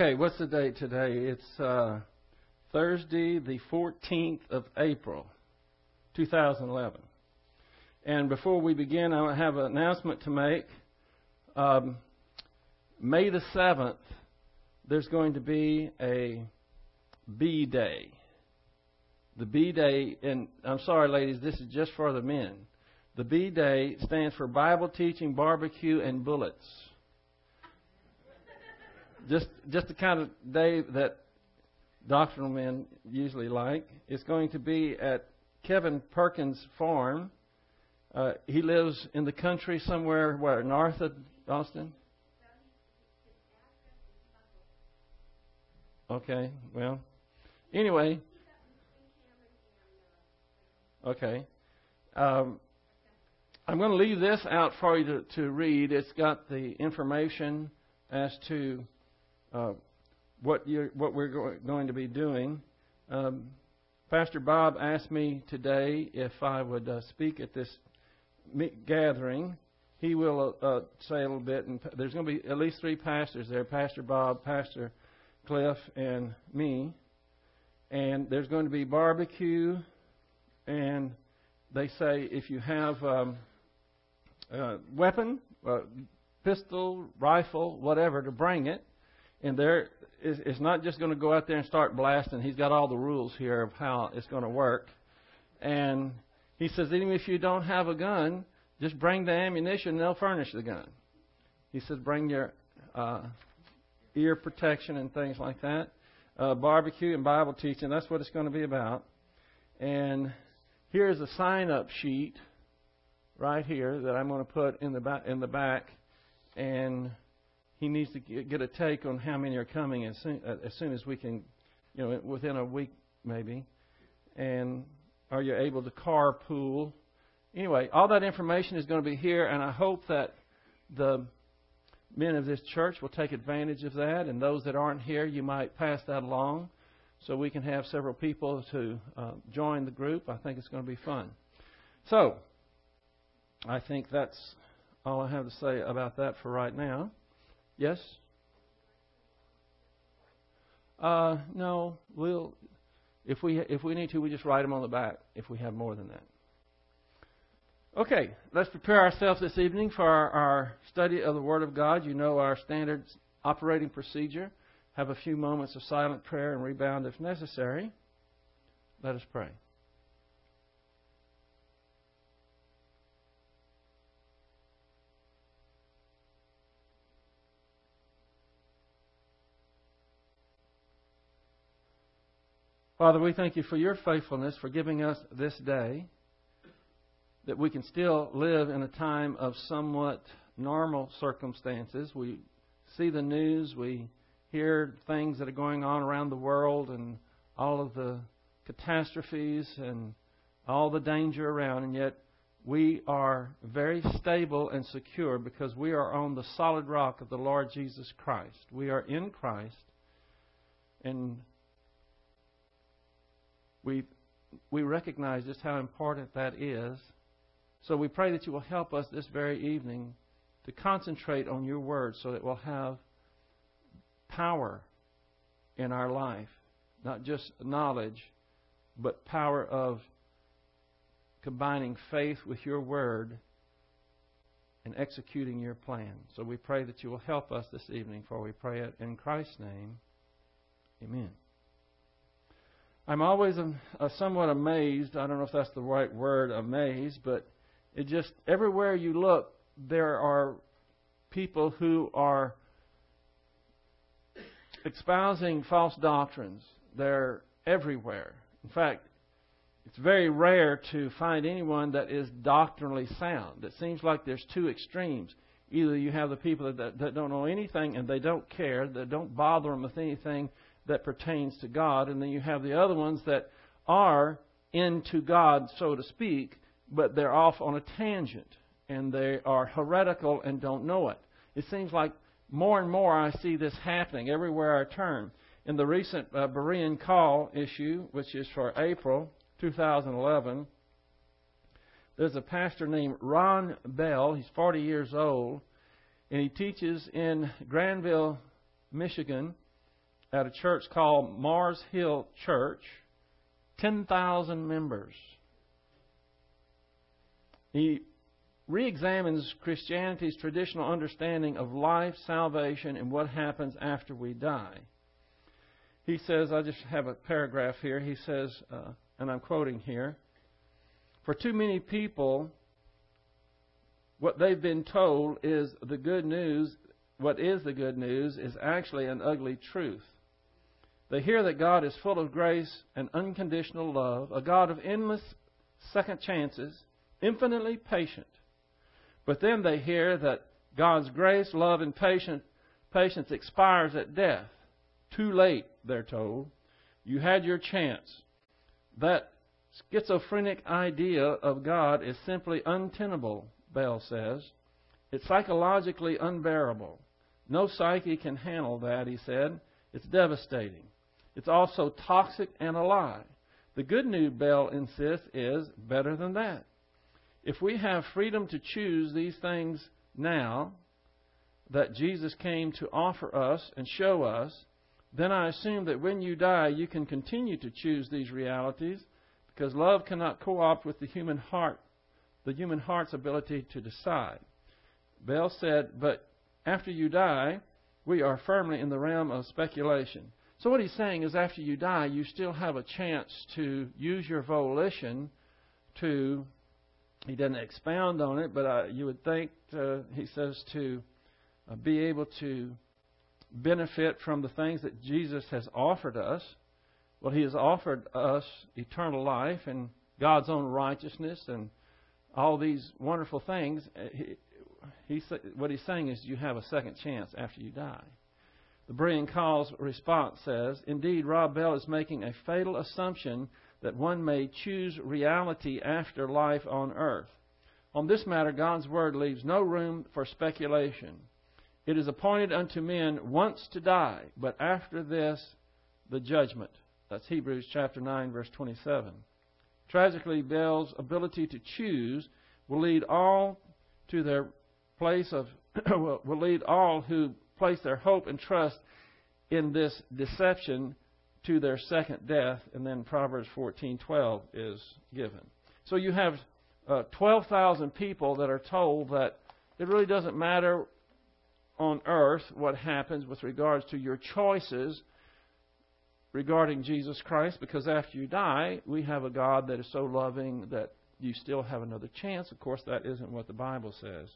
Okay, what's the date today? It's uh, Thursday, the 14th of April, 2011. And before we begin, I have an announcement to make. Um, May the 7th, there's going to be a B Day. The B Day, and I'm sorry, ladies, this is just for the men. The B Day stands for Bible Teaching, Barbecue, and Bullets just just the kind of day that doctrinal men usually like. It's going to be at Kevin Perkins' farm. Uh, he lives in the country somewhere where north of Austin. Okay, well, anyway. Okay. Um, I'm going to leave this out for you to, to read. It's got the information as to uh, what, what we're going to be doing. Um, Pastor Bob asked me today if I would uh, speak at this gathering. He will uh, uh, say a little bit, and there's going to be at least three pastors there Pastor Bob, Pastor Cliff, and me. And there's going to be barbecue, and they say if you have um, a weapon, a pistol, rifle, whatever, to bring it. And there, it's not just going to go out there and start blasting. He's got all the rules here of how it's going to work. And he says, even if you don't have a gun, just bring the ammunition and they'll furnish the gun. He says, bring your uh, ear protection and things like that. Uh, barbecue and Bible teaching, that's what it's going to be about. And here's a sign up sheet right here that I'm going to put in the back, in the back. And he needs to get a take on how many are coming as soon, uh, as soon as we can, you know, within a week maybe. And are you able to carpool? Anyway, all that information is going to be here, and I hope that the men of this church will take advantage of that, and those that aren't here, you might pass that along so we can have several people to uh, join the group. I think it's going to be fun. So, I think that's all I have to say about that for right now. Yes? Uh, no, we'll if we if we need to, we just write them on the back. If we have more than that. Okay, let's prepare ourselves this evening for our, our study of the Word of God. You know our standard operating procedure. Have a few moments of silent prayer and rebound if necessary. Let us pray. Father, we thank you for your faithfulness, for giving us this day, that we can still live in a time of somewhat normal circumstances. We see the news, we hear things that are going on around the world, and all of the catastrophes and all the danger around, and yet we are very stable and secure because we are on the solid rock of the Lord Jesus Christ. We are in Christ, and we, we recognize just how important that is. So we pray that you will help us this very evening to concentrate on your word so that we'll have power in our life. Not just knowledge, but power of combining faith with your word and executing your plan. So we pray that you will help us this evening, for we pray it in Christ's name. Amen. I'm always uh, somewhat amazed. I don't know if that's the right word, amazed, but it just everywhere you look, there are people who are espousing false doctrines. They're everywhere. In fact, it's very rare to find anyone that is doctrinally sound. It seems like there's two extremes. Either you have the people that, that don't know anything and they don't care, that don't bother them with anything that pertains to God, and then you have the other ones that are into God, so to speak, but they're off on a tangent and they are heretical and don't know it. It seems like more and more I see this happening everywhere I turn. In the recent uh, Berean Call issue, which is for April 2011, there's a pastor named Rob Bell. He's 40 years old, and he teaches in Grandville, Michigan at a church called Mars Hill Church, 10,000 members. He re examines Christianity's traditional understanding of life, salvation, and what happens after we die. He says, I just have a paragraph here. He says, uh, and I'm quoting here For too many people, what they've been told is the good news, what is the good news, is actually an ugly truth. They hear that God is full of grace and unconditional love, a God of endless second chances, infinitely patient. But then they hear that God's grace, love, and patience, patience expires at death. Too late, they're told. You had your chance. That schizophrenic idea of God is simply untenable, Bell says. It's psychologically unbearable. No psyche can handle that, he said. It's devastating. It's also toxic and a lie. The good news, Bell insists, is better than that. If we have freedom to choose these things now that Jesus came to offer us and show us, then I assume that when you die, you can continue to choose these realities because love cannot co opt with the human heart, the human heart's ability to decide. Bell said, but after you die, we are firmly in the realm of speculation. So what he's saying is after you die, you still have a chance to use your volition to he doesn't expound on it, but uh, you would think, uh, he says, to uh, be able to benefit from the things that Jesus has offered us. Well, he has offered us eternal life and God's own righteousness and all these wonderful things. Uh, he, he, what he's saying is you have a second chance after you die. The Berean Call's response says, Indeed, Rob Bell is making a fatal assumption that one may choose reality after life on earth. On this matter, God's Word leaves no room for speculation. It is appointed unto men once to die, but after this, the judgment. That's Hebrews chapter 9, verse 27. Tragically, Bell's ability to choose will lead all to their place of, will lead all who place their hope and trust in this deception to their second death, and then Proverbs 14:12 is given. So you have uh, 12,000 people that are told that it really doesn't matter on earth what happens with regards to your choices regarding Jesus Christ, because after you die, we have a God that is so loving that you still have another chance. Of course, that isn't what the Bible says.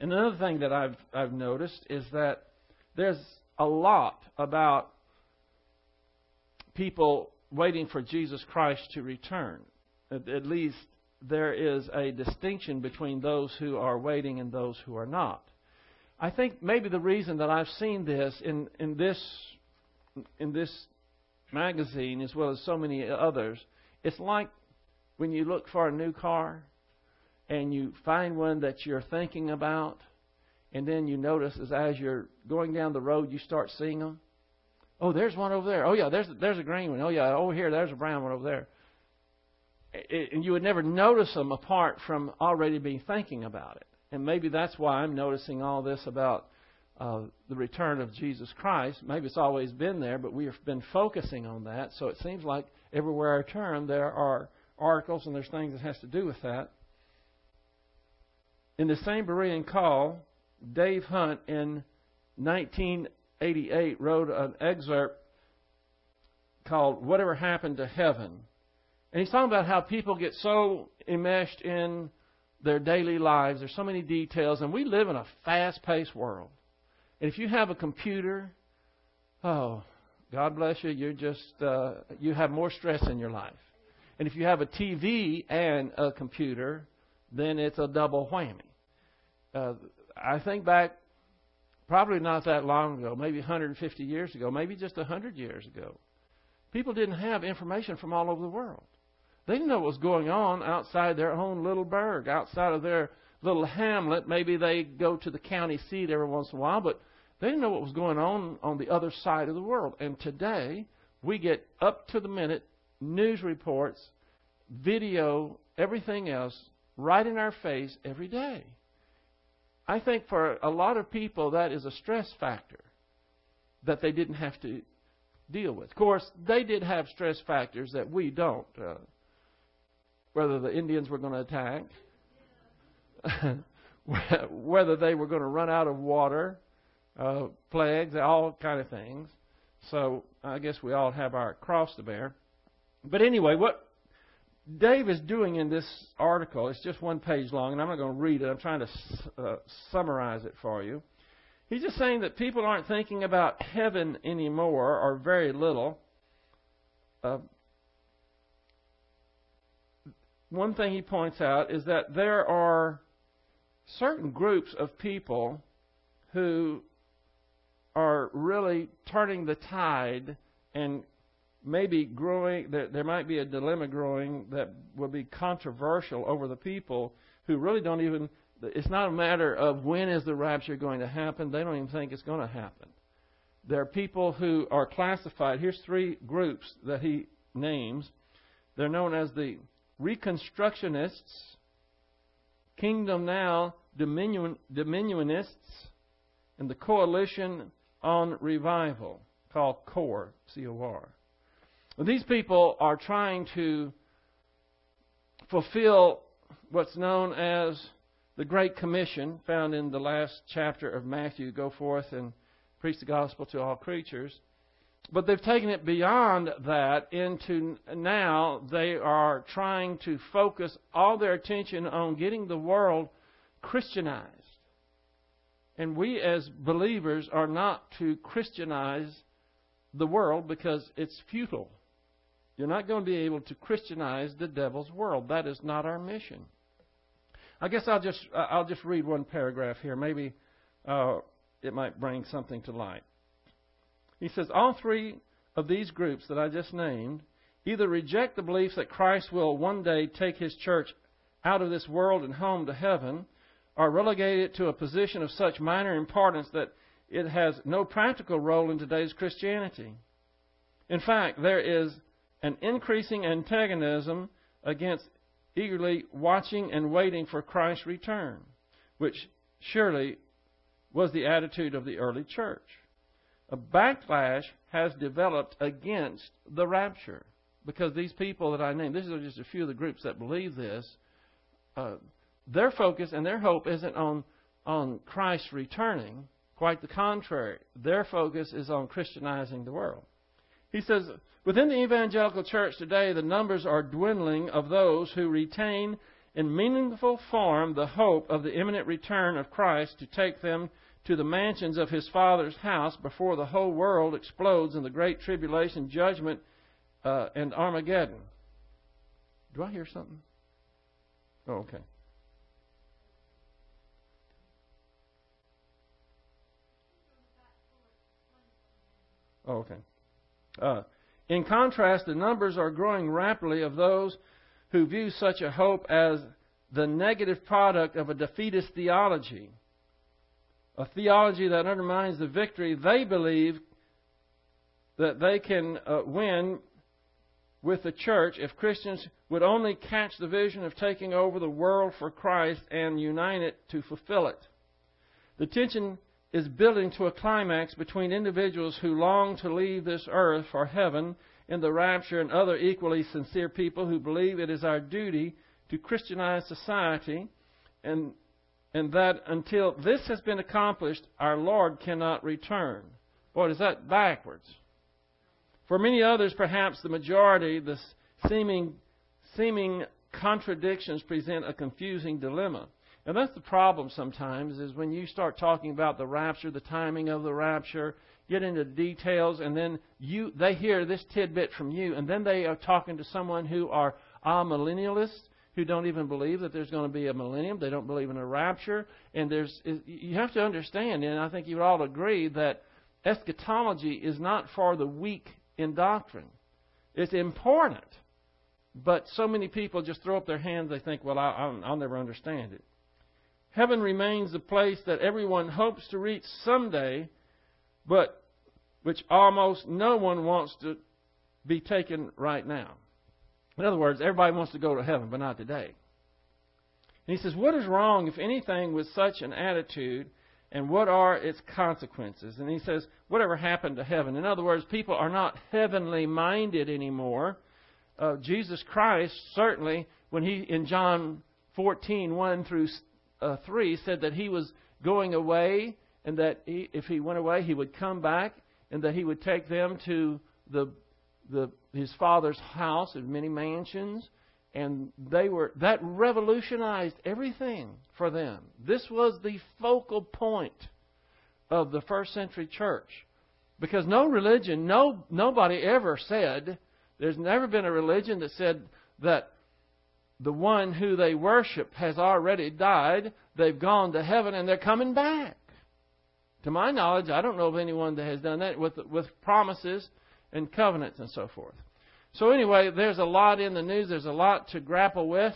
And another thing that I've I've noticed is that there's a lot about people waiting for Jesus Christ to return. At, at least there is a distinction between those who are waiting and those who are not. I think maybe the reason that I've seen this in, in this in this magazine as well as so many others, it's like when you look for a new car and you find one that you're thinking about, and then you notice as as you're going down the road you start seeing them Oh, there's one over there. Oh, yeah, there's there's a green one. Oh, yeah, over here, there's a brown one over there. It, and you would never notice them apart from already being thinking about it. And maybe that's why I'm noticing all this about uh, the return of Jesus Christ. Maybe it's always been there, but we've been focusing on that. So it seems like everywhere I turn, there are articles and there's things that has to do with that. In the same Berean call, Dave Hunt in 1988 wrote an excerpt called Whatever Happened to Heaven. And he's talking about how people get so enmeshed in their daily lives. There's so many details, and we live in a fast paced world. And if you have a computer, oh, God bless you, you're just, uh, you have more stress in your life. And if you have a TV and a computer, then it's a double whammy. Uh, I think back probably not that long ago, maybe 150 years ago, maybe just 100 years ago, people didn't have information from all over the world. They didn't know what was going on outside their own little burg, outside of their little hamlet. Maybe they go to the county seat every once in a while, but they didn't know what was going on on the other side of the world. And today, we get up to the minute news reports, video, everything else right in our face every day. I think for a lot of people that is a stress factor. that they didn't have to deal with. Of course, they did have stress factors that we don't. Uh, whether the Indians were going to attack, whether they were going to run out of water, uh, plagues, all kind of things. So I guess we all have our cross to bear. But anyway, what Dave is doing in this article, it's just one page long, and I'm not going to read it. I'm trying to uh, summarize it for you. He's just saying that people aren't thinking about heaven anymore, or very little. Uh, one thing he points out is that there are certain groups of people who are really turning the tide and maybe growing, there, might be a dilemma growing that will be controversial over the people who really don't even, it's not a matter of when is the rapture going to happen. They don't even think it's going to happen. There are people who are classified. Here's three groups that he names. They're known as the Reconstructionists, Kingdom Now Dominion, Dominionists, and the Coalition on Revival, called CORE, C These people are trying to fulfill what's known as the Great Commission, found in the last chapter of Matthew go forth and preach the gospel to all creatures. But they've taken it beyond that into now they are trying to focus all their attention on getting the world Christianized. And we as believers are not to Christianize the world because it's futile. You're not going to be able to Christianize the devil's world. That is not our mission. I guess I'll just I'll just read one paragraph here. Maybe uh, it might bring something to light. He says, All three of these groups that I just named either reject the belief that Christ will one day take his church out of this world and home to heaven, or relegate it to a position of such minor importance that it has no practical role in today's Christianity. In fact, there is an increasing antagonism against eagerly watching and waiting for Christ's return, which surely was the attitude of the early church a backlash has developed against the rapture. Because these people that I named, these are just a few of the groups that believe this, uh, their focus and their hope isn't on, on Christ returning. Quite the contrary. Their focus is on Christianizing the world. He says, within the evangelical church today, the numbers are dwindling of those who retain in meaningful form the hope of the imminent return of Christ to take them to the mansions of his father's house before the whole world explodes in the great tribulation, judgment, uh, and Armageddon. Do I hear something? Oh, okay. Oh, okay. Uh, in contrast, the numbers are growing rapidly of those who view such a hope as the negative product of a defeatist theology a theology that undermines the victory they believe that they can uh, win with the church if Christians would only catch the vision of taking over the world for Christ and unite it to fulfill it. The tension is building to a climax between individuals who long to leave this earth for heaven in the rapture and other equally sincere people who believe it is our duty to Christianize society and and that until this has been accomplished, our Lord cannot return. Boy, is that backwards. For many others, perhaps the majority, the seeming, seeming contradictions present a confusing dilemma. And that's the problem sometimes is when you start talking about the rapture, the timing of the rapture, get into details, and then you they hear this tidbit from you, and then they are talking to someone who are amillennialists, who don't even believe that there's going to be a millennium. They don't believe in a rapture. And there's, you have to understand, and I think you would all agree, that eschatology is not for the weak in doctrine. It's important. But so many people just throw up their hands, they think, well, I'll, I'll never understand it. Heaven remains the place that everyone hopes to reach someday, but which almost no one wants to be taken right now. In other words, everybody wants to go to heaven, but not today. And he says, What is wrong, if anything, with such an attitude and what are its consequences. And he says, whatever happened to heaven? In other words, people are not heavenly minded anymore. Uh, Jesus Christ, certainly, when he, in John 14, 1 through uh, 3, said that he was going away and that he, if he went away, he would come back and that he would take them to the, the, his father's house of many mansions and they were that revolutionized everything for them. This was the focal point of the first century church. Because no religion, no nobody ever said, there's never been a religion that said that the one who they worship has already died, they've gone to heaven and they're coming back. To my knowledge, I don't know of anyone that has done that with with promises and covenants and so forth. So, anyway, there's a lot in the news, there's a lot to grapple with,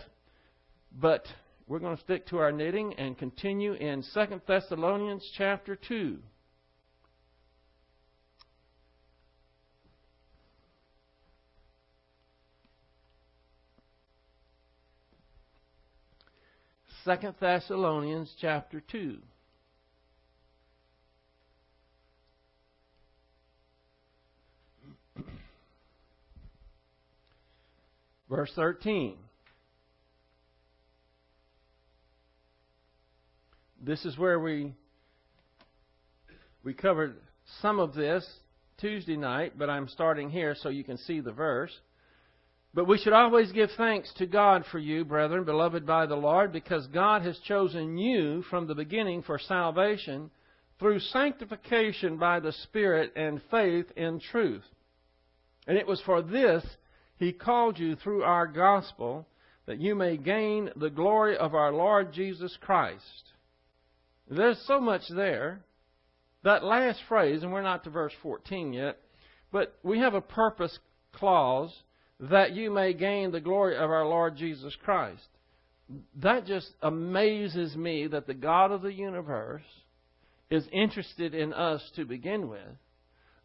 but we're going to stick to our knitting and continue in 2 Thessalonians chapter 2. Second Thessalonians chapter two. Verse 13. This is where we we covered some of this Tuesday night, but I'm starting here so you can see the verse. But we should always give thanks to God for you, brethren, beloved by the Lord, because God has chosen you from the beginning for salvation through sanctification by the Spirit and faith in truth. And it was for this he called you through our gospel that you may gain the glory of our Lord Jesus Christ. There's so much there. That last phrase, and we're not to verse 14 yet, but we have a purpose clause that you may gain the glory of our Lord Jesus Christ. That just amazes me that the God of the universe is interested in us to begin with,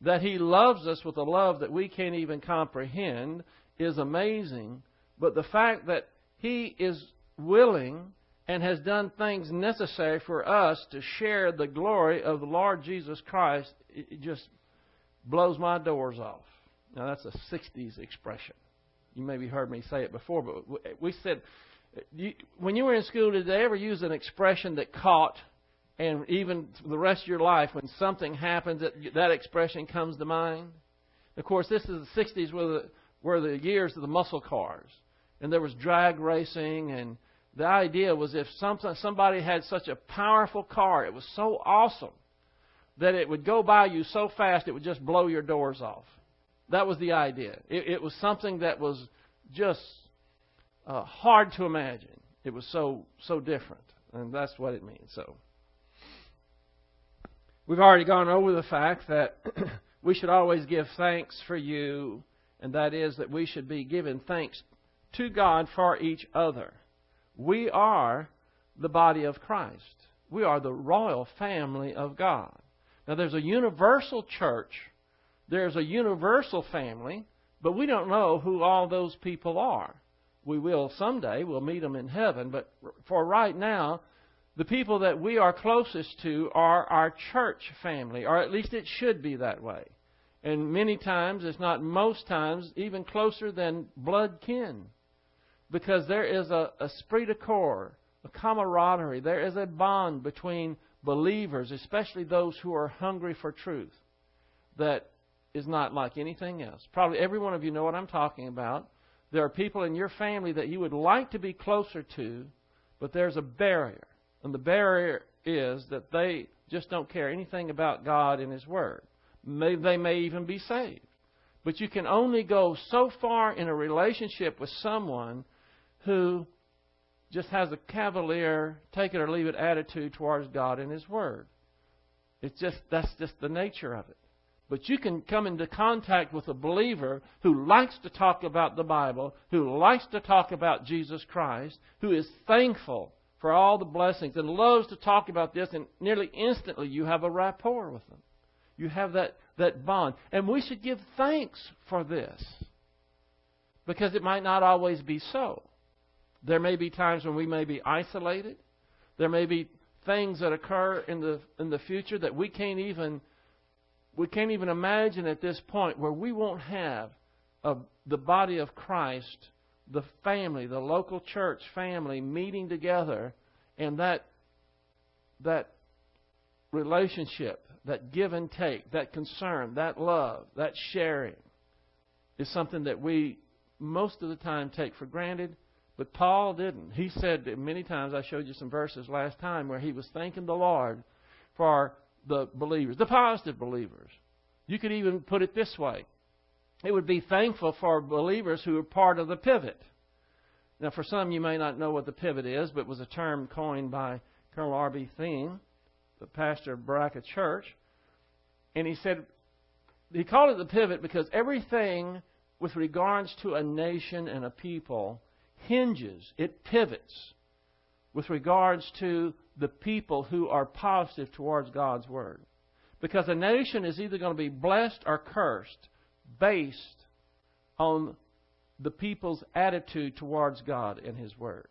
that He loves us with a love that we can't even comprehend, is amazing, but the fact that He is willing and has done things necessary for us to share the glory of the Lord Jesus Christ, it just blows my doors off. Now, that's a 60s expression. You maybe heard me say it before, but eh, we said, eh, you, when you were in school, did they ever use an expression that caught, and even the rest of your life, when something happens, that, that expression comes to mind? Of course, this is the 60s where the, were the years of the muscle cars, and there was drag racing, and the idea was if somebody had such a powerful car, it was so awesome that it would go by you so fast it would just blow your doors off. That was the idea. It, it was something that was just uh, hard to imagine. It was so so different, and that's what it means. So we've already gone over the fact that we should always give thanks for you and that is that we should be giving thanks to God for each other. We are the body of Christ. We are the royal family of God. Now, there's a universal church, there's a universal family, but we don't know who all those people are. We will someday, we'll meet them in heaven, but for right now, the people that we are closest to are our church family, or at least it should be that way and many times, if not most times, even closer than blood kin. Because there is a esprit de corps, a camaraderie, there is a bond between believers, especially those who are hungry for truth, that is not like anything else. Probably every one of you know what I'm talking about. There are people in your family that you would like to be closer to, but there's a barrier. And the barrier is that they just don't care anything about God and His Word. May, they may even be saved. But you can only go so far in a relationship with someone who just has a cavalier, take it or leave it attitude towards God and His Word. It's just that's just the nature of it. But you can come into contact with a believer who likes to talk about the Bible, who likes to talk about Jesus Christ, who is thankful for all the blessings and loves to talk about this, and nearly instantly you have a rapport with them. You have that, that bond. And we should give thanks for this because it might not always be so. There may be times when we may be isolated. There may be things that occur in the in the future that we can't even we can't even imagine at this point where we won't have a, the body of Christ, the family, the local church family meeting together, and that that relationship, that give and take, that concern, that love, that sharing is something that we most of the time take for granted. But Paul didn't. He said many times, I showed you some verses last time where he was thanking the Lord for the believers, the positive believers. You could even put it this way it would be thankful for believers who are part of the pivot. Now, for some, you may not know what the pivot is, but it was a term coined by Colonel R.B. Thieme, the pastor of Berachah Church. And he said, he called it the pivot because everything with regards to a nation and a people hinges, it pivots with regards to the people who are positive towards God's Word. Because a nation is either going to be blessed or cursed based on the people's attitude towards God and His Word.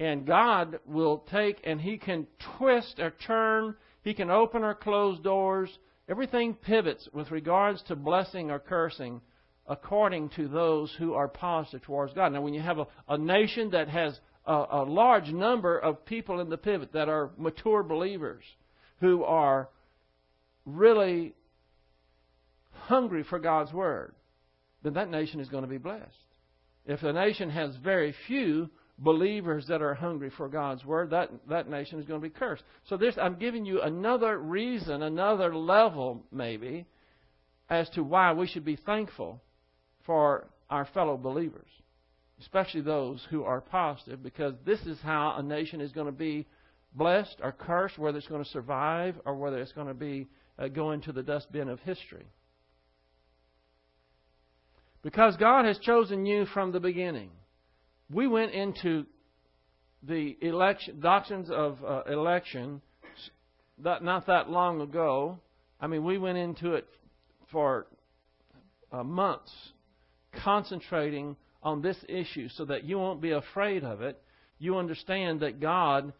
And God will take and He can twist or turn, He can open or close doors. Everything pivots with regards to blessing or cursing according to those who are positive towards God. Now, when you have a, a nation that has a, a large number of people in the pivot that are mature believers who are really hungry for God's Word, then that nation is going to be blessed. If a nation has very few believers that are hungry for God's Word, that, that nation is going to be cursed. So this, I'm giving you another reason, another level maybe, as to why we should be thankful for our fellow believers, especially those who are positive, because this is how a nation is going to be blessed or cursed, whether it's going to survive or whether it's going to be uh, go into the dustbin of history. Because God has chosen you from the beginning. We went into the election doctrines of uh, election that not that long ago. I mean, we went into it for uh, months concentrating on this issue so that you won't be afraid of it. You understand that God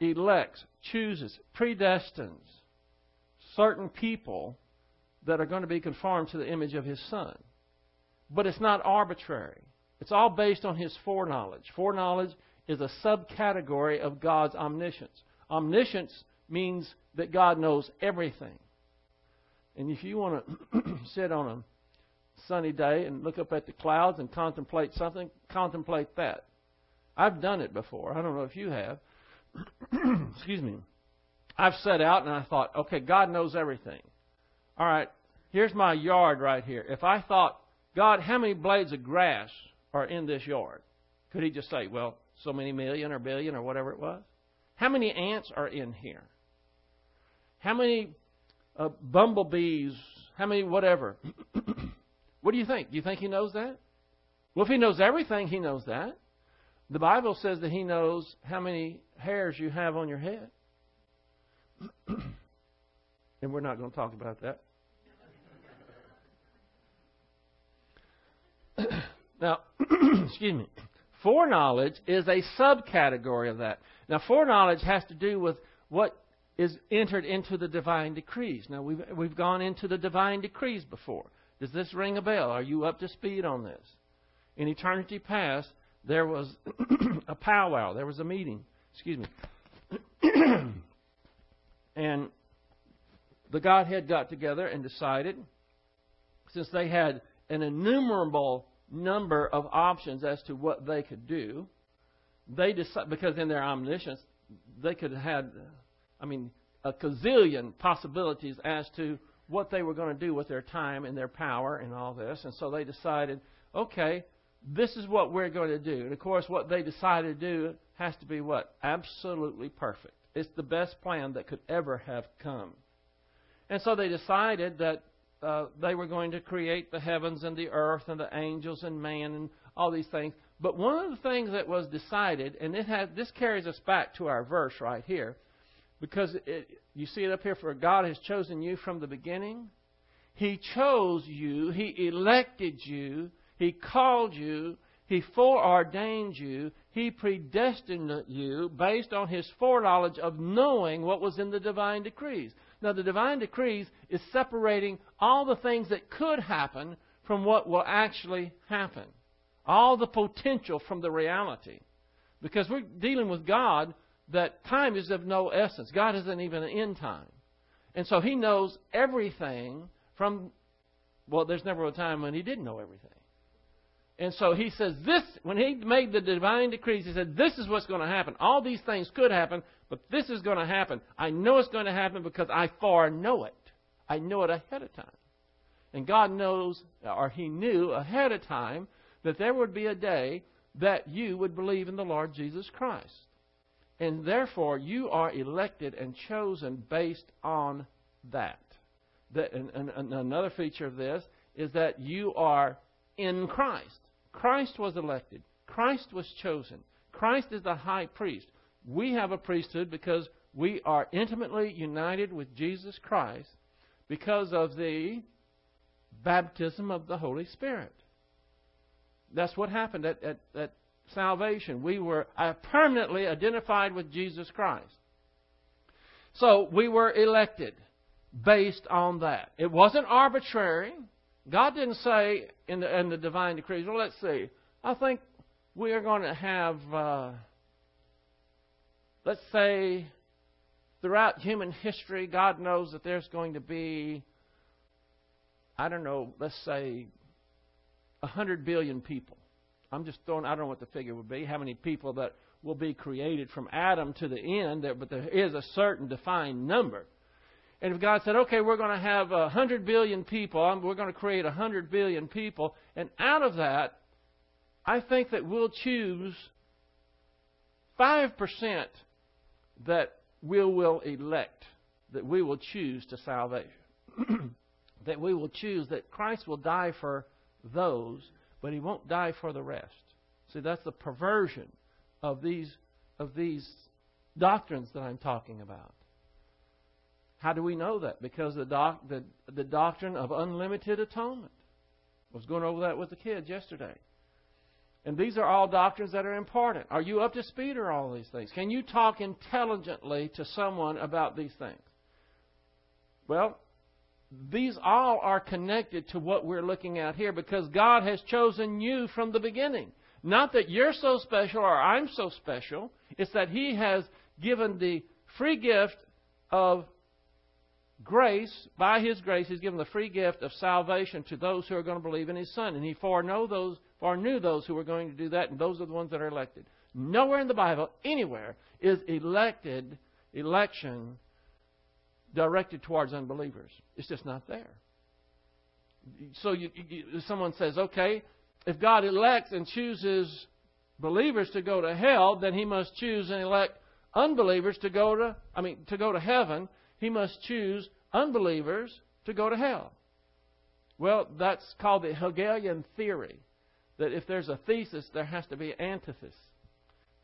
elects, chooses, predestines certain people that are going to be conformed to the image of His Son. But it's not arbitrary. It's all based on His foreknowledge. Foreknowledge is a subcategory of God's omniscience. Omniscience means that God knows everything. And if you want to sit on a sunny day and look up at the clouds and contemplate something, contemplate that. I've done it before. I don't know if you have. Excuse me. I've set out and I thought, okay, God knows everything. All right, here's my yard right here. If I thought, God, how many blades of grass are in this yard? Could he just say, well, so many million or billion or whatever it was? How many ants are in here? How many uh, bumblebees? How many whatever? What do you think? Do you think he knows that? Well, if he knows everything, he knows that. The Bible says that he knows how many hairs you have on your head. and we're not going to talk about that. now, excuse me. Foreknowledge is a subcategory of that. Now, foreknowledge has to do with what is entered into the divine decrees. Now, we've, we've gone into the divine decrees before. Does this ring a bell? Are you up to speed on this? In eternity past, there was a powwow, there was a meeting, excuse me. and the Godhead got together and decided, since they had an innumerable number of options as to what they could do, they decided, because in their omniscience, they could have had, I mean, a gazillion possibilities as to what they were going to do with their time and their power and all this. And so they decided, okay, this is what we're going to do. And of course, what they decided to do has to be what? Absolutely perfect. It's the best plan that could ever have come. And so they decided that uh, they were going to create the heavens and the earth and the angels and man and all these things. But one of the things that was decided, and it has, this carries us back to our verse right here, because it, you see it up here for God has chosen you from the beginning. He chose you, He elected you, He called you, He foreordained you, He predestined you based on His foreknowledge of knowing what was in the divine decrees. Now, the divine decrees is separating all the things that could happen from what will actually happen. All the potential from the reality. Because we're dealing with God that time is of no essence. God isn't even end time. And so He knows everything from, well, there's never a time when He didn't know everything. And so he says this, when he made the divine decrees, he said, this is what's going to happen. All these things could happen, but this is going to happen. I know it's going to happen because I foreknow it. I know it ahead of time. And God knows, or he knew ahead of time, that there would be a day that you would believe in the Lord Jesus Christ. And therefore, you are elected and chosen based on that. that and, and, and another feature of this is that you are in Christ. Christ was elected. Christ was chosen. Christ is the high priest. We have a priesthood because we are intimately united with Jesus Christ because of the baptism of the Holy Spirit. That's what happened at, at, at salvation. We were uh, permanently identified with Jesus Christ. So we were elected based on that. It wasn't arbitrary. God didn't say in the, in the divine decrees, well, let's see, I think we are going to have, uh, let's say, throughout human history, God knows that there's going to be, I don't know, let's say, 100 billion people. I'm just throwing, I don't know what the figure would be, how many people that will be created from Adam to the end, but there is a certain defined number. And if God said, okay, we're going to have a hundred billion people, we're going to create a hundred billion people, and out of that, I think that we'll choose five percent that we will elect, that we will choose to salvation, that we will choose that Christ will die for those, but He won't die for the rest. See, that's the perversion of these of these doctrines that I'm talking about. How do we know that? Because the, doc, the, the doctrine of unlimited atonement. I was going over that with the kids yesterday. And these are all doctrines that are important. Are you up to speed or all these things? Can you talk intelligently to someone about these things? Well, these all are connected to what we're looking at here because God has chosen you from the beginning. Not that you're so special or I'm so special, it's that He has given the free gift of grace, by His grace, He's given the free gift of salvation to those who are going to believe in His Son. And He foreknow those, foreknew those who were going to do that, and those are the ones that are elected. Nowhere in the Bible, anywhere, is elected, election directed towards unbelievers. It's just not there. So you, you, someone says, okay, if God elects and chooses believers to go to hell, then He must choose and elect unbelievers to go to, I mean, to go to heaven he must choose unbelievers to go to hell. Well, that's called the Hegelian theory. That if there's a thesis, there has to be an antithesis.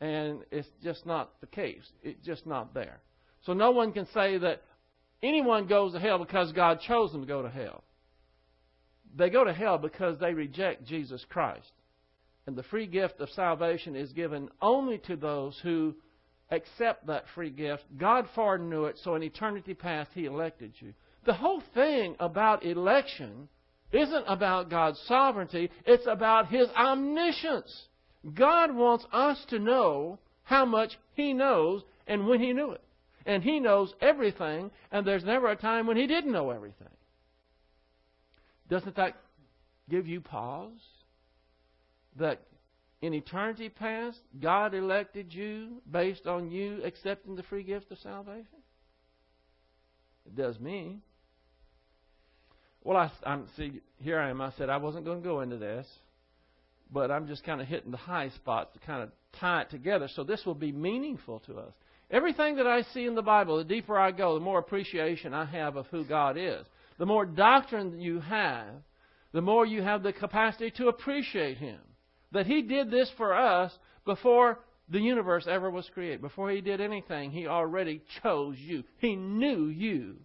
And it's just not the case. It's just not there. So no one can say that anyone goes to hell because God chose them to go to hell. They go to hell because they reject Jesus Christ. And the free gift of salvation is given only to those who accept that free gift. God foreknew it, so in eternity past, He elected you. The whole thing about election isn't about God's sovereignty, it's about His omniscience. God wants us to know how much He knows and when He knew it. And He knows everything, and there's never a time when He didn't know everything. Doesn't that give you pause? That in eternity past, God elected you based on you accepting the free gift of salvation? It does me. Well, I, I'm see here I am. I said I wasn't going to go into this, but I'm just kind of hitting the high spots to kind of tie it together. So this will be meaningful to us. Everything that I see in the Bible, the deeper I go, the more appreciation I have of who God is. The more doctrine you have, the more you have the capacity to appreciate Him. That He did this for us before the universe ever was created. Before He did anything, He already chose you. He knew you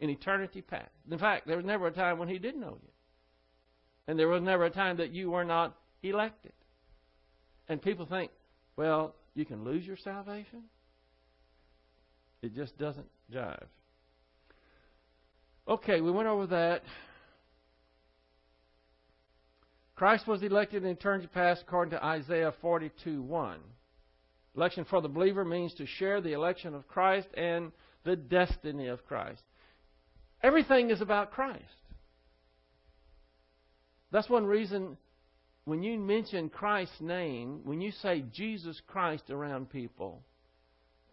in eternity past. In fact, there was never a time when He didn't know you. And there was never a time that you were not elected. And people think, well, you can lose your salvation? It just doesn't jive. Okay, we went over that. Christ was elected in eternity past according to Isaiah 42 1. Election for the believer means to share the election of Christ and the destiny of Christ. Everything is about Christ. That's one reason when you mention Christ's name, when you say Jesus Christ around people,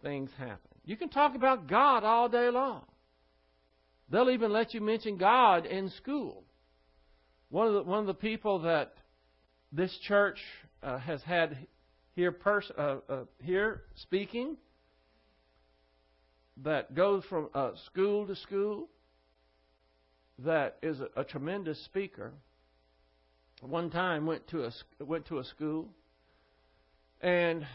things happen. You can talk about God all day long. They'll even let you mention God in school. One of the, one of the people that this church uh, has had here, pers- uh, uh, here speaking that goes from uh, school to school, that is a, a tremendous speaker. One time went to a went to a school, and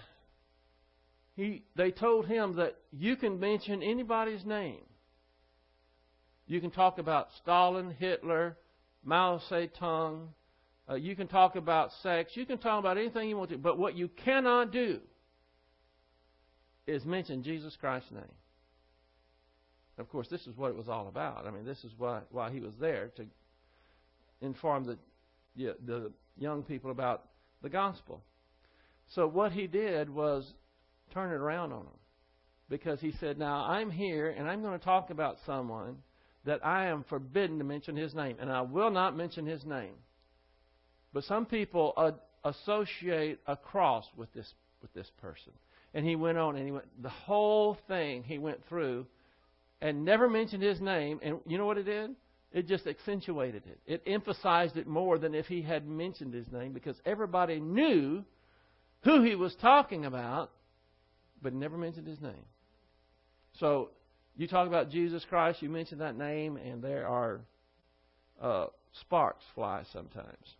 he they told him that you can mention anybody's name. You can talk about Stalin, Hitler, Mao Zedong. Uh, you can talk about sex. You can talk about anything you want to. But what you cannot do is mention Jesus Christ's name. Of course, this is what it was all about. I mean, this is why, why he was there to inform the, the young people about the gospel. So what he did was turn it around on them. Because he said, Now I'm here and I'm going to talk about someone that I am forbidden to mention his name. And I will not mention his name. But some people ad- associate a cross with this, with this person. And he went on and he went, the whole thing he went through and never mentioned his name. And you know what it did? It just accentuated it. It emphasized it more than if he had mentioned his name because everybody knew who he was talking about but never mentioned his name. So you talk about Jesus Christ, you mention that name, and there are uh, sparks fly sometimes.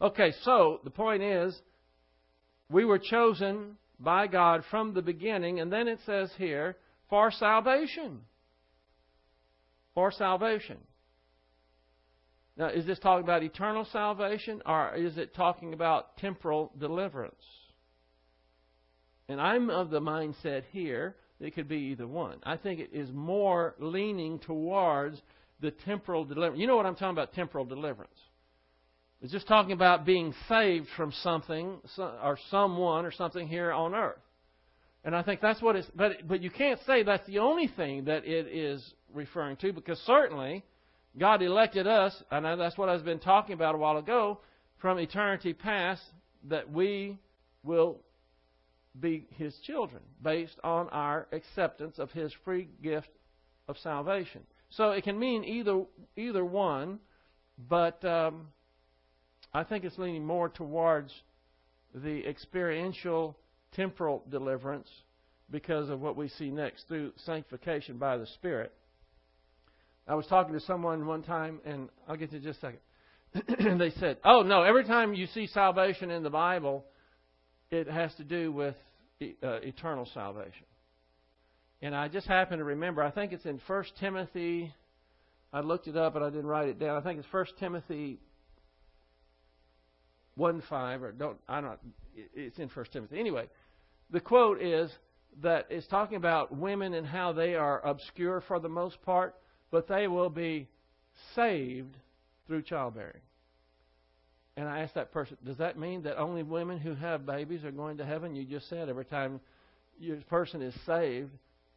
Okay, so the point is, we were chosen by God from the beginning, and then it says here, for salvation. For salvation. Now, is this talking about eternal salvation, or is it talking about temporal deliverance? And I'm of the mindset here it could be either one. I think it is more leaning towards the temporal deliverance. You know what I'm talking about, temporal deliverance. It's just talking about being saved from something or someone or something here on earth. And I think that's what it's, but, but you can't say that's the only thing that it is referring to because certainly God elected us, and that's what I've been talking about a while ago, from eternity past, that we will be his children based on our acceptance of his free gift of salvation. So it can mean either either one, but um, I think it's leaning more towards the experiential temporal deliverance because of what we see next through sanctification by the Spirit. I was talking to someone one time, and I'll get to just a second. they said, "Oh no! Every time you see salvation in the Bible, it has to do with uh, eternal salvation. And I just happen to remember, I think it's in 1 Timothy. I looked it up, but I didn't write it down. I think it's 1 Timothy 1 5, or don't, I don't, it's in 1 Timothy. Anyway, the quote is that it's talking about women and how they are obscure for the most part, but they will be saved through childbearing. And I asked that person, does that mean that only women who have babies are going to heaven? You just said every time your person is saved,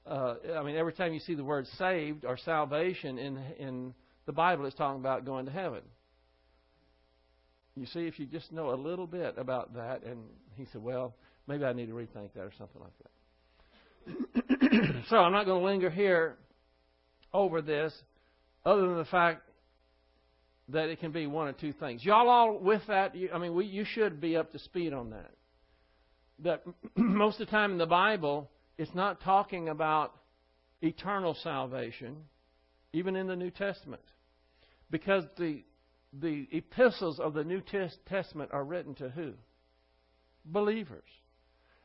uh, I mean, every time you see the word saved or salvation in, in the Bible, it's talking about going to heaven. You see, if you just know a little bit about that, and he said, well, maybe I need to rethink that or something like that. so I'm not going to linger here over this, other than the fact that it can be one of two things. Y'all all with that? I mean, we, you should be up to speed on that. That most of the time in the Bible, it's not talking about eternal salvation, even in the New Testament, because the the epistles of the New Testament are written to who? Believers.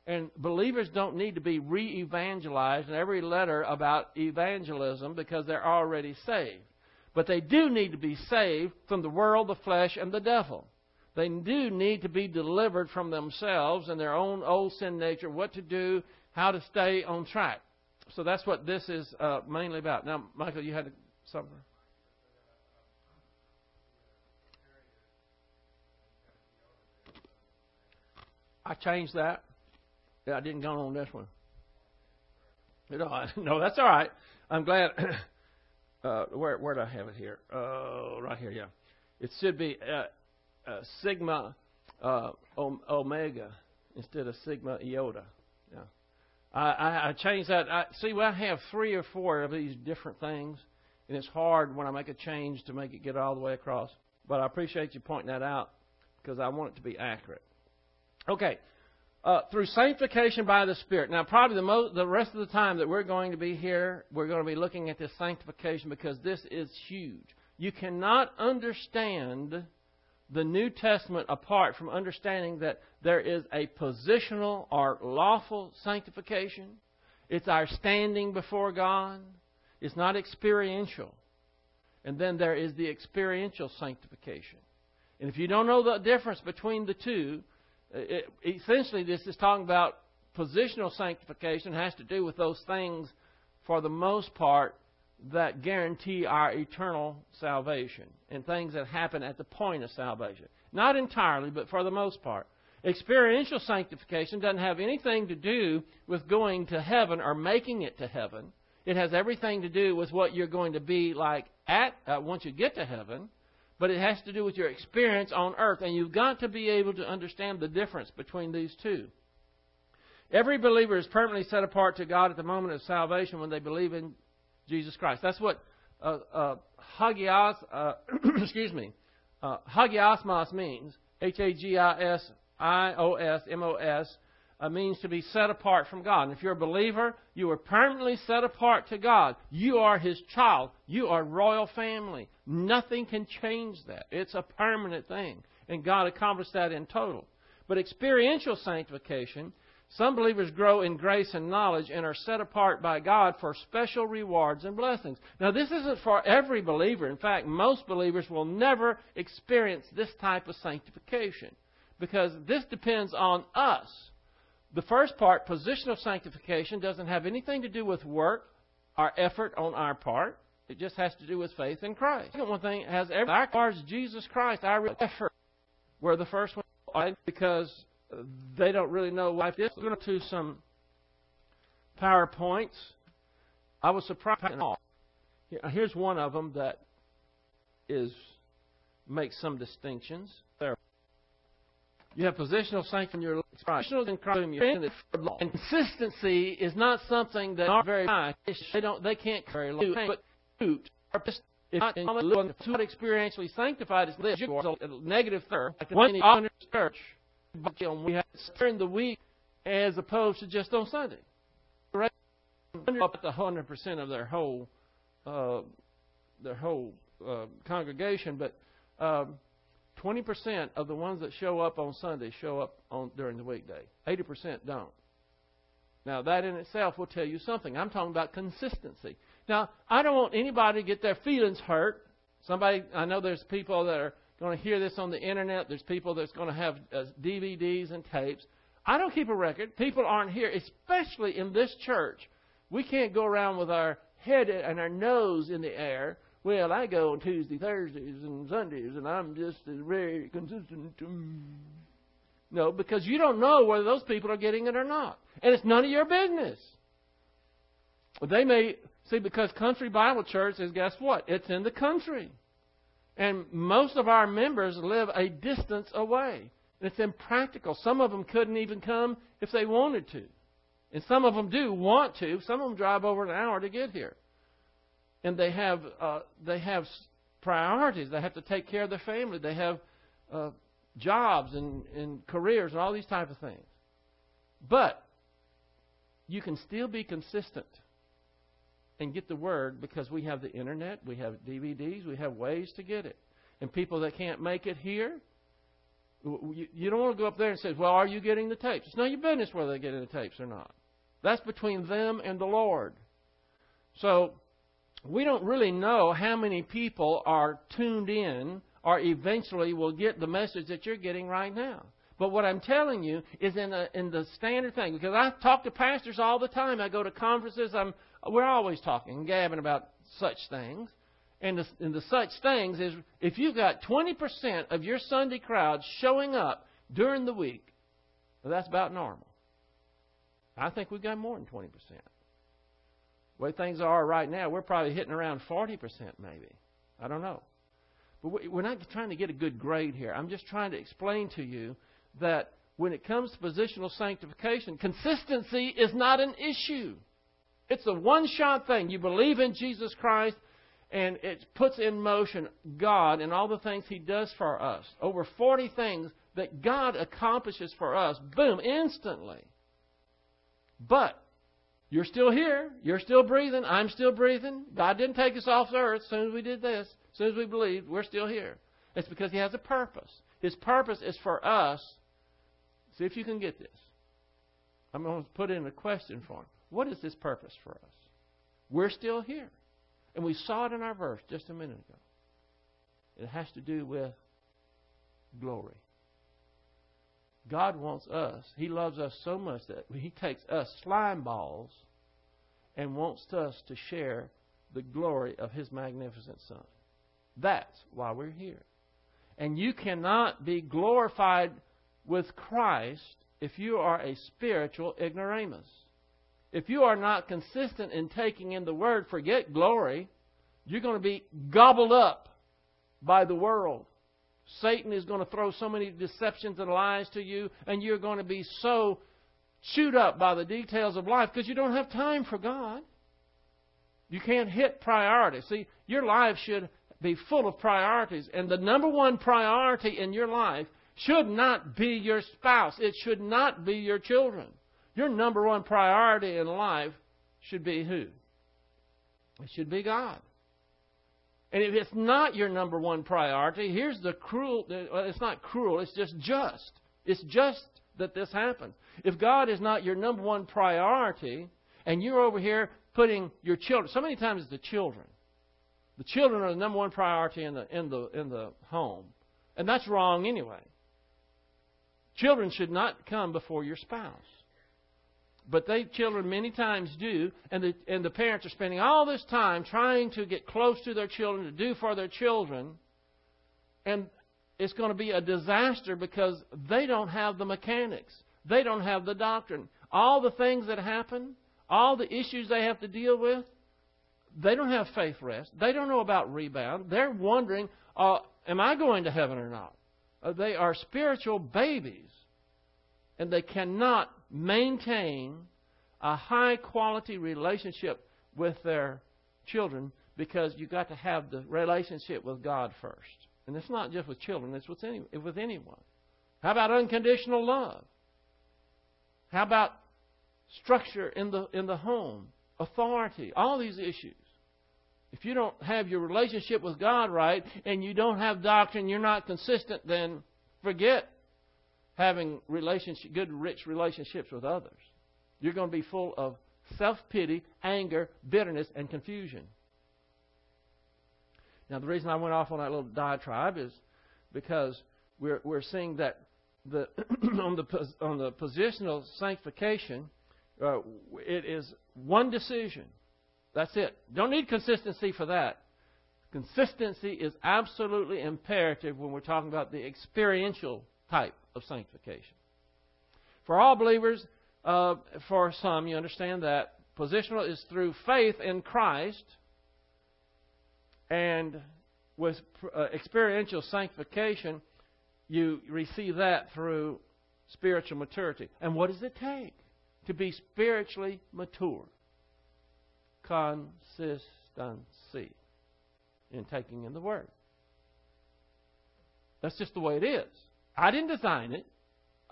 And believers don't need to be re evangelized in every letter about evangelism because they're already saved. But they do need to be saved from the world, the flesh, and the devil. They do need to be delivered from themselves and their own old sin nature, what to do, how to stay on track. So that's what this is uh, mainly about. Now, Michael, you had something? I changed that. Yeah, I didn't go on this one. No, no, that's all right. I'm glad. Uh, where where do I have it here? Uh, right here, yeah. It should be uh, uh, sigma uh, omega instead of sigma iota. Yeah. I, I, I changed that. I, see, well, I have three or four of these different things, and it's hard when I make a change to make it get all the way across. But I appreciate you pointing that out because I want it to be accurate. Okay, uh, through sanctification by the Spirit. Now, probably the, the rest of the time that we're going to be here, we're going to be looking at this sanctification because this is huge. You cannot understand the New Testament apart from understanding that there is a positional or lawful sanctification. It's our standing before God. It's not experiential. And then there is the experiential sanctification. And if you don't know the difference between the two, it, essentially, this is talking about positional sanctification, has to do with those things, for the most part, that guarantee our eternal salvation and things that happen at the point of salvation. Not entirely, but for the most part. Experiential sanctification doesn't have anything to do with going to heaven or making it to heaven. It has everything to do with what you're going to be like at uh, once you get to heaven but it has to do with your experience on earth. And you've got to be able to understand the difference between these two. Every believer is permanently set apart to God at the moment of salvation when they believe in Jesus Christ. That's what uh, uh, hagios, uh, excuse me, uh, hagiosmos means. H A G I S I O S M O S uh, means to be set apart from God. And if you're a believer, you are permanently set apart to God. You are His child. You are royal family. Nothing can change that. It's a permanent thing. And God accomplished that in total. But experiential sanctification, some believers grow in grace and knowledge and are set apart by God for special rewards and blessings. Now, this isn't for every believer. In fact, most believers will never experience this type of sanctification because this depends on us the first part, positional sanctification, doesn't have anything to do with work or effort on our part. It just has to do with faith in Christ. The second one thing has every regards Jesus Christ, our effort. Where the first one because they don't really know life is. Going to some PowerPoints. I was surprised. Here's one of them that is makes some distinctions. There. You have positional sanctity in your Positional in Christ. And consistency is not something that are very high. They don't. They can't carry long. But fruit. If not experientially sanctified is this, you're a negative third. Like one in church, we have during the week as opposed to just on Sunday. Right? Up to 100 percent of their whole uh, their whole uh, congregation, but um, 20% of the ones that show up on Sunday show up on during the weekday. 80% don't. Now, that in itself will tell you something. I'm talking about consistency. Now, I don't want anybody to get their feelings hurt. Somebody, I know there's people that are going to hear this on the internet. There's people that's going to have uh, DVDs and tapes. I don't keep a record. People aren't here, especially in this church. We can't go around with our head and our nose in the air well, I go on Tuesday, Thursdays, and Sundays, and I'm just very consistent. No, because you don't know whether those people are getting it or not. And it's none of your business. They may, see, because Country Bible Church is, guess what? It's in the country. And most of our members live a distance away. And it's impractical. Some of them couldn't even come if they wanted to. And some of them do want to. Some of them drive over an hour to get here and they have uh, they have priorities. They have to take care of their family. They have uh, jobs and, and careers and all these type of things. But you can still be consistent and get the word because we have the internet, we have DVDs, we have ways to get it. And people that can't make it here, you, don't want to go up there and say, "Well, are you getting the tapes?" It's not your business whether they're getting the tapes or not. That's between them and the Lord. So we don't really know how many people are tuned in or eventually will get the message that you're getting right now. But what I'm telling you is in, a, in the standard thing, because I talk to pastors all the time. I go to conferences. I'm, we're always talking and gabbing about such things. And the, and the such things is if you've got 20% of your Sunday crowd showing up during the week, well, that's about normal. I think we've got more than 20%. Way things are right now, we're probably hitting around 40% maybe. I don't know. But we're not trying to get a good grade here. I'm just trying to explain to you that when it comes to positional sanctification, consistency is not an issue. It's a one shot thing. You believe in Jesus Christ, and it puts in motion God and all the things He does for us. Over 40 things that God accomplishes for us, boom, instantly. But you're still here. You're still breathing. I'm still breathing. God didn't take us off the earth as soon as we did this. As soon as we believed, we're still here. It's because He has a purpose. His purpose is for us See if you can get this. I'm going to put in a question for him. What is this purpose for us? We're still here. And we saw it in our verse just a minute ago. It has to do with glory. God wants us, He loves us so much that He takes us slime balls and wants us to share the glory of His magnificent Son. That's why we're here. And you cannot be glorified with Christ if you are a spiritual ignoramus. If you are not consistent in taking in the Word, forget glory. You're going to be gobbled up by the world. Satan is going to throw so many deceptions and lies to you, and you're going to be so chewed up by the details of life because you don't have time for God. You can't hit priorities. See, your life should be full of priorities, and the number one priority in your life should not be your spouse. It should not be your children. Your number one priority in life should be who? It should be God. And if it's not your number one priority, here's the cruel, well, it's not cruel, it's just just. It's just that this happens. If God is not your number one priority, and you're over here putting your children, so many times it's the children. The children are the number one priority in the, in the, in the home. And that's wrong anyway. Children should not come before your spouse. But they children many times do, and the and the parents are spending all this time trying to get close to their children, to do for their children, and it's going to be a disaster because they don't have the mechanics. They don't have the doctrine. All the things that happen, all the issues they have to deal with, they don't have faith rest. They don't know about rebound. They're wondering, uh, am I going to heaven or not? Uh, they are spiritual babies, and they cannot maintain a high quality relationship with their children because you've got to have the relationship with God first. And it's not just with children, it's with, any, with anyone. How about unconditional love? How about structure in the, in the home, authority, all these issues? If you don't have your relationship with God right and you don't have doctrine, you're not consistent, then forget having relationship, good, rich relationships with others. You're going to be full of self pity, anger, bitterness, and confusion. Now, the reason I went off on that little diatribe is because we're, we're seeing that the on the on the positional sanctification, uh, it is one decision. That's it. Don't need consistency for that. Consistency is absolutely imperative when we're talking about the experiential type of sanctification. For all believers, uh, for some, you understand that positional is through faith in Christ, and with uh, experiential sanctification, you receive that through spiritual maturity. And what does it take to be spiritually mature? consistency in taking in the Word. That's just the way it is. I didn't design it.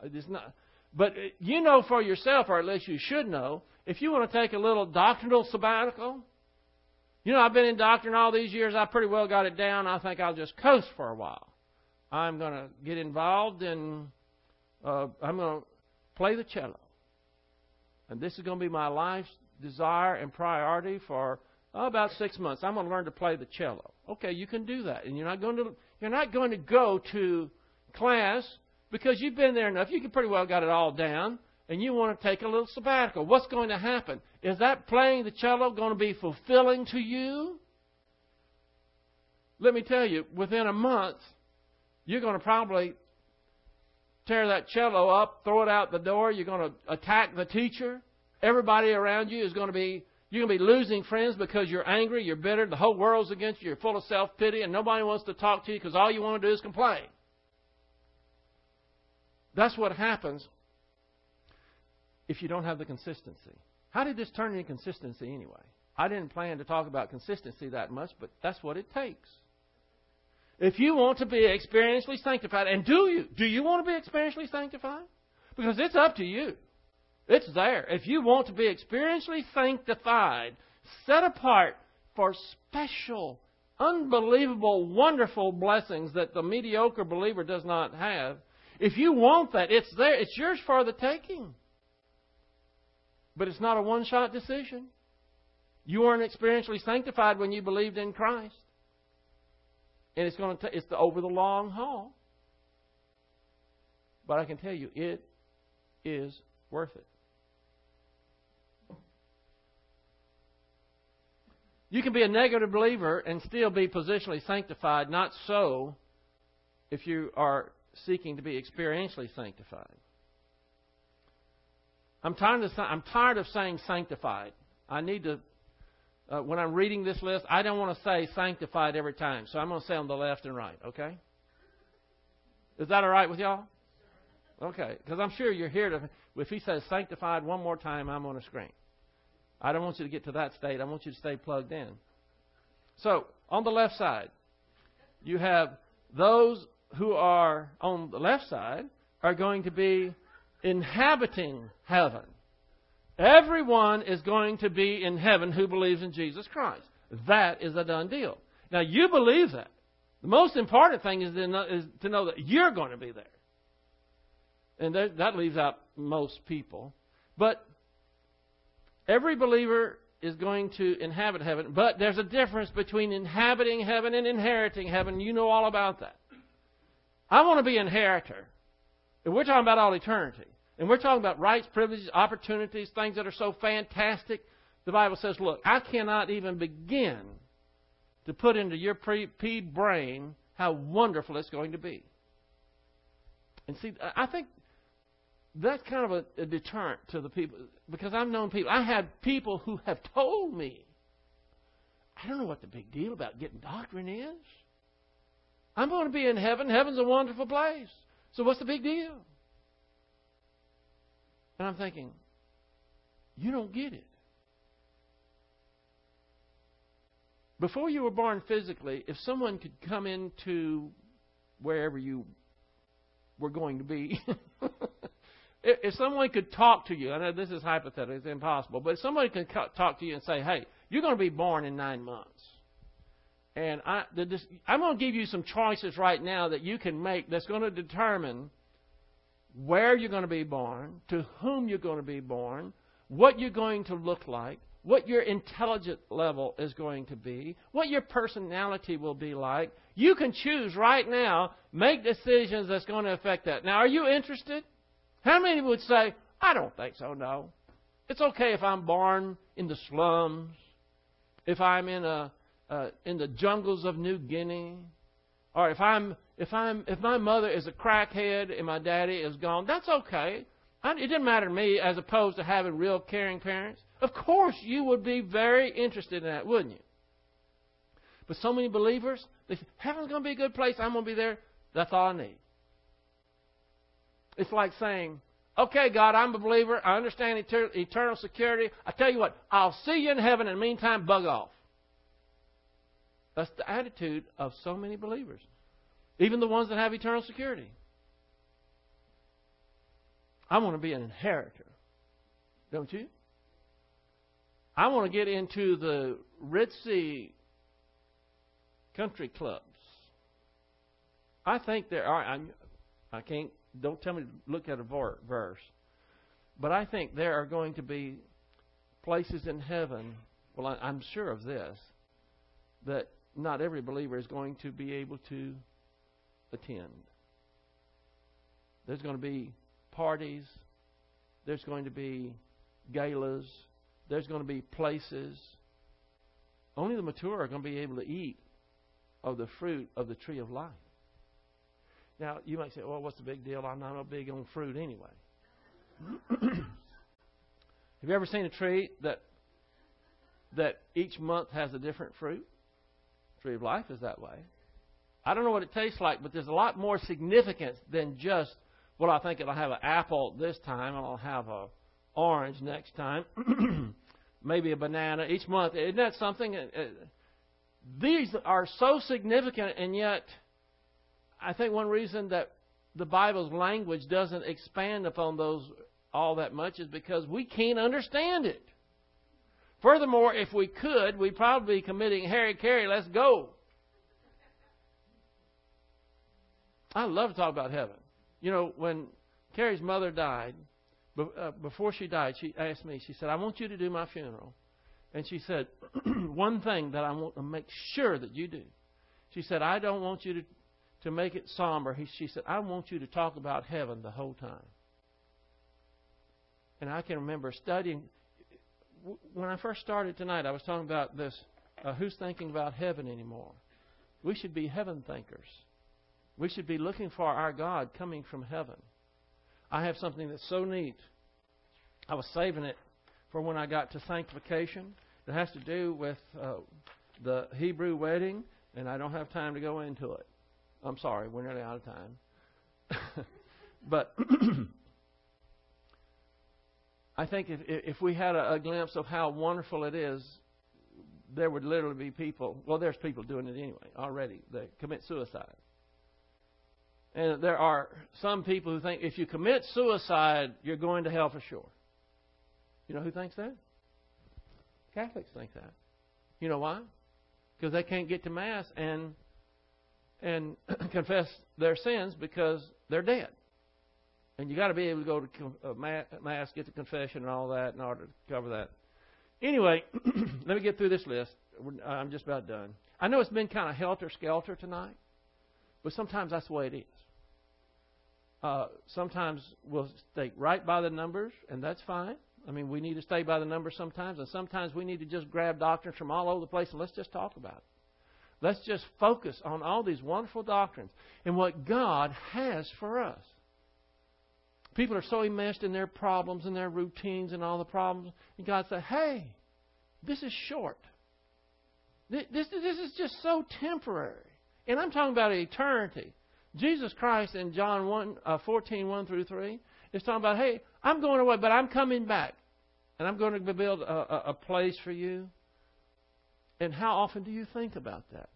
It's not. But you know for yourself, or at least you should know, if you want to take a little doctrinal sabbatical, you know, I've been in doctrine all these years. I pretty well got it down. I think I'll just coast for a while. I'm going to get involved in, uh, I'm going to play the cello. And this is going to be my life's desire and priority for oh, about six months. I'm going to learn to play the cello. Okay, you can do that, and you're not going to You're not going to go to class because you've been there enough. You can pretty well got it all down, and you want to take a little sabbatical. What's going to happen? Is that playing the cello going to be fulfilling to you? Let me tell you, within a month, you're going to probably tear that cello up, throw it out the door. You're going to attack the teacher. Everybody around you is going to be you're going to be losing friends because you're angry, you're bitter, the whole world's against you, you're full of self pity, and nobody wants to talk to you because all you want to do is complain. That's what happens if you don't have the consistency. How did this turn into consistency anyway? I didn't plan to talk about consistency that much, but that's what it takes. If you want to be experientially sanctified, and do you? Do you want to be experientially sanctified? Because it's up to you. It's there. If you want to be experientially sanctified, set apart for special, unbelievable, wonderful blessings that the mediocre believer does not have, if you want that, it's there. It's yours for the taking. But it's not a one shot decision. You weren't experientially sanctified when you believed in Christ and it's going to t- it's the, over the long haul. But I can tell you, it is worth it. You can be a negative believer and still be positionally sanctified. Not so if you are seeking to be experientially sanctified. I'm tired of, I'm tired of saying sanctified. I need to uh, when I'm reading this list, I don't want to say sanctified every time. So I'm going to say on the left and right, okay? Is that all right with y'all? Okay, because I'm sure you're here to. If he says sanctified one more time, I'm on a screen. I don't want you to get to that state. I want you to stay plugged in. So, on the left side, you have those who are on the left side are going to be inhabiting heaven. Everyone is going to be in heaven who believes in Jesus Christ. That is a done deal. Now, you believe that. The most important thing is to know, is to know that you're going to be there. And that, that leaves out most people. But every believer is going to inhabit heaven. But there's a difference between inhabiting heaven and inheriting heaven. You know all about that. I want to be inheritor. And we're talking about all eternity. And we're talking about rights, privileges, opportunities, things that are so fantastic. The Bible says, look, I cannot even begin to put into your pea brain how wonderful it's going to be. And see, I think that's kind of a, a deterrent to the people because I've known people. I have people who have told me, I don't know what the big deal about getting doctrine is. I'm going to be in heaven. Heaven's a wonderful place. So what's the big deal? And I'm thinking, you don't get it. Before you were born physically, if someone could come into wherever you were going to be, if someone could talk to you, I know this is hypothetical, it's impossible, but if somebody could talk to you and say, hey, you're going to be born in nine months. And I, the, I'm going to give you some choices right now that you can make that's going to determine where you're going to be born, to whom you're going to be born, what you're going to look like, what your intelligent level is going to be, what your personality will be like. You can choose right now, make decisions that's going to affect that. Now, are you interested? How many would say, I don't think so, no. It's okay if I'm born in the slums, if I'm in, a, uh, in the jungles of New Guinea, or if I'm if I'm if my mother is a crackhead and my daddy is gone, that's okay. I, it didn't matter to me as opposed to having real caring parents. Of course, you would be very interested in that, wouldn't you? But so many believers, they say, heaven's going to be a good place. I'm going to be there. That's all I need. It's like saying, okay, God, I'm a believer. I understand eternal security. I tell you what, I'll see you in heaven. In the meantime, bug off. That's the attitude of so many believers, even the ones that have eternal security. I want to be an inheritor, don't you? I want to get into the ritzy country clubs. I think there are. I, I can't. Don't tell me to look at a verse, but I think there are going to be places in heaven. Well, I, I'm sure of this that not every believer is going to be able to attend. There's going to be parties. There's going to be galas. There's going to be places. Only the mature are going to be able to eat of the fruit of the tree of life. Now, you might say, well, what's the big deal? I'm not a big on fruit anyway. Have you ever seen a tree that that each month has a different fruit? Tree of life is that way. I don't know what it tastes like, but there's a lot more significance than just well, I think it'll have an apple this time, and I'll have an orange next time, maybe a banana each month. Isn't that something? Uh, uh, these are so significant, and yet, I think one reason that the Bible's language doesn't expand upon those all that much is because we can't understand it. Furthermore, if we could, we'd probably be committing hari-kari, let's go. I love to talk about heaven. You know, when Carrie's mother died, uh, before she died, she asked me, she said, I want you to do my funeral. And she said, one thing that I want to make sure that you do. She said, I don't want you to, to make it somber. He, she said, I want you to talk about heaven the whole time. And I can remember studying. When I first started tonight, I was talking about this uh, who's thinking about heaven anymore? We should be heaven thinkers. We should be looking for our God coming from heaven. I have something that's so neat. I was saving it for when I got to sanctification. It has to do with uh, the Hebrew wedding, and I don't have time to go into it. I'm sorry, we're nearly out of time. but I think if, if we had a, a glimpse of how wonderful it is, there would literally be people. Well, there's people doing it anyway already that commit suicide. And there are some people who think if you commit suicide, you're going to hell for sure. You know who thinks that? Catholics think that. You know why? Because they can't get to Mass and and confess their sins because they're dead. And you got to be able to go to uh, Mass, get the confession and all that in order to cover that. Anyway, let me get through this list. I'm just about done. I know it's been kind of helter skelter tonight, but sometimes that's the way it is. Uh, sometimes we'll stay right by the numbers, and that's fine. I mean, we need to stay by the numbers sometimes, and sometimes we need to just grab doctrines from all over the place and let's just talk about it. Let's just focus on all these wonderful doctrines and what God has for us. People are so enmeshed in their problems and their routines and all the problems, and God said, "Hey, this is short. This, this, this is just so temporary." And I'm talking about eternity. Jesus Christ in John 1, uh, 14, 1 through 3 is talking about, hey, I'm going away, but I'm coming back. And I'm going to build a, a, a place for you. And how often do you think about that?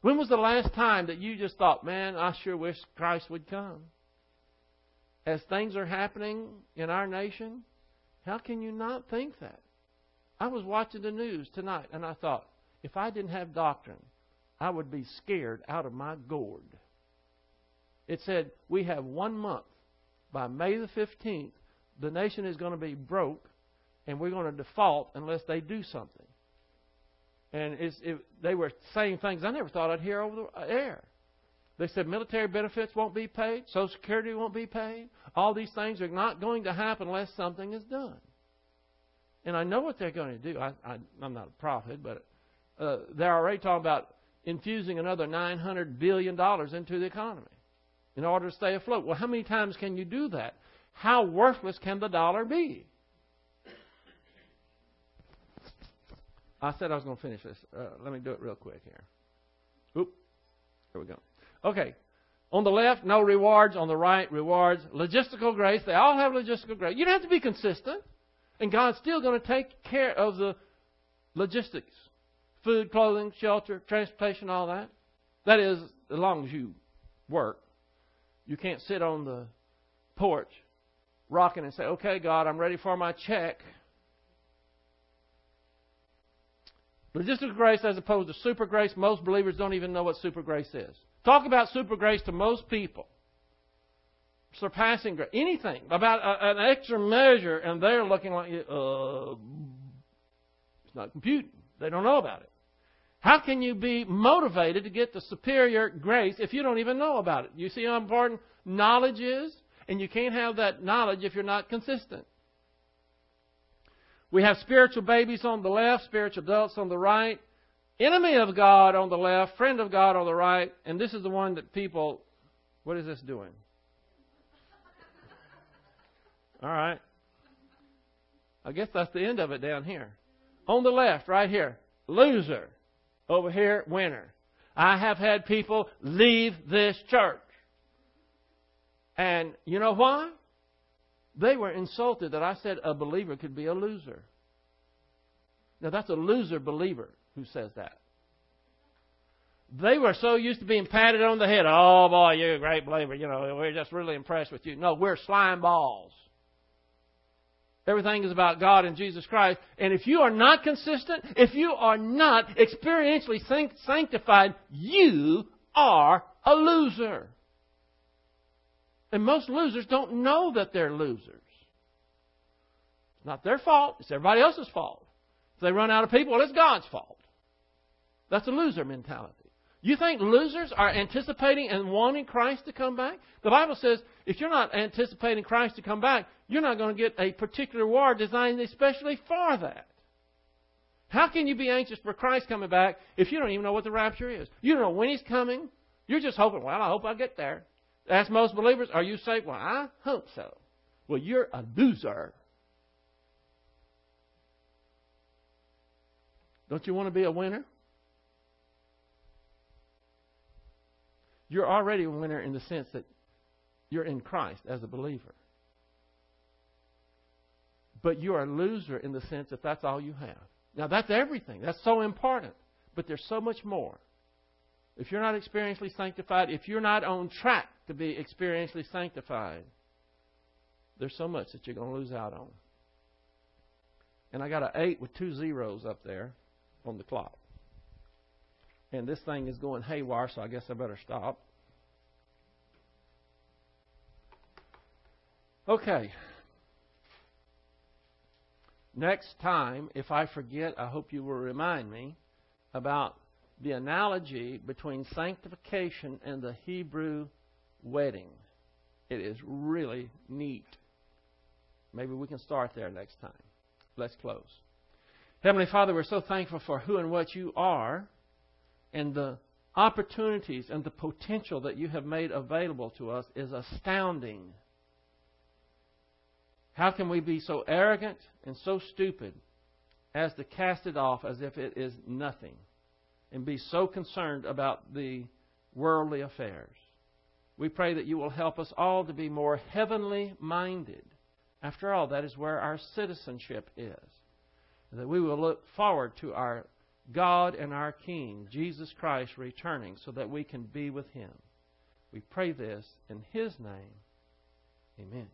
When was the last time that you just thought, man, I sure wish Christ would come? As things are happening in our nation, how can you not think that? I was watching the news tonight and I thought, if I didn't have doctrine, I would be scared out of my gourd. It said, We have one month. By May the 15th, the nation is going to be broke, and we're going to default unless they do something. And it, they were saying things I never thought I'd hear over the air. They said military benefits won't be paid, Social Security won't be paid. All these things are not going to happen unless something is done. And I know what they're going to do. I, I, I'm not a prophet, but uh, they're already talking about infusing another $900 billion into the economy in order to stay afloat. Well, how many times can you do that? How worthless can the dollar be? I said I was going to finish this. Uh, let me do it real quick here. Oop. Here we go. Okay. On the left, no rewards. On the right, rewards. Logistical grace. They all have logistical grace. You don't have to be consistent. And God's still going to take care of the logistics food, clothing, shelter, transportation, all that. That is, as long as you work. You can't sit on the porch rocking and say, okay, God, I'm ready for my check. Logistical grace as opposed to super grace, most believers don't even know what super grace is. Talk about super grace to most people. Surpassing grace. Anything about a, an extra measure, and they're looking like, uh, it's not computing. They don't know about it. How can you be motivated to get the superior grace if you don't even know about it? You see how important knowledge is? And you can't have that knowledge if you're not consistent. We have spiritual babies on the left, spiritual adults on the right, enemy of God on the left, friend of God on the right, and this is the one that people, what is this doing? All right. I guess that's the end of it down here. On the left, right here, loser. Over here, winner. I have had people leave this church. And you know why? They were insulted that I said a believer could be a loser. Now, that's a loser believer who says that. They were so used to being patted on the head. Oh, boy, you're a great believer. You know, we're just really impressed with you. No, we're slime balls. Everything is about God and Jesus Christ. And if you are not consistent, if you are not experientially sanctified, you are a loser. And most losers don't know that they're losers. It's not their fault, it's everybody else's fault. If they run out of people, well, it's God's fault. That's a loser mentality. You think losers are anticipating and wanting Christ to come back? The Bible says if you're not anticipating Christ to come back, you're not going to get a particular war designed especially for that. How can you be anxious for Christ coming back if you don't even know what the rapture is? You don't know when He's coming. You're just hoping, well, I hope I get there. Ask most believers, are you saved? Well, I hope so. Well, you're a loser. Don't you want to be a winner? You're already a winner in the sense that you're in Christ as a believer. But you are a loser in the sense that that's all you have. Now, that's everything. That's so important. But there's so much more. If you're not experientially sanctified, if you're not on track to be experientially sanctified, there's so much that you're going to lose out on. And I got an 8 with two zeros up there on the clock. And this thing is going haywire, so I guess I better stop. Okay. Next time, if I forget, I hope you will remind me about the analogy between sanctification and the Hebrew wedding. It is really neat. Maybe we can start there next time. Let's close. Heavenly Father, we're so thankful for who and what you are and the opportunities and the potential that you have made available to us is astounding. How can we be so arrogant and so stupid as to cast it off as if it is nothing and be so concerned about the worldly affairs? We pray that you will help us all to be more heavenly minded. After all, that is where our citizenship is. That we will look forward to our God and our King, Jesus Christ, returning so that we can be with Him. We pray this in His name. Amen.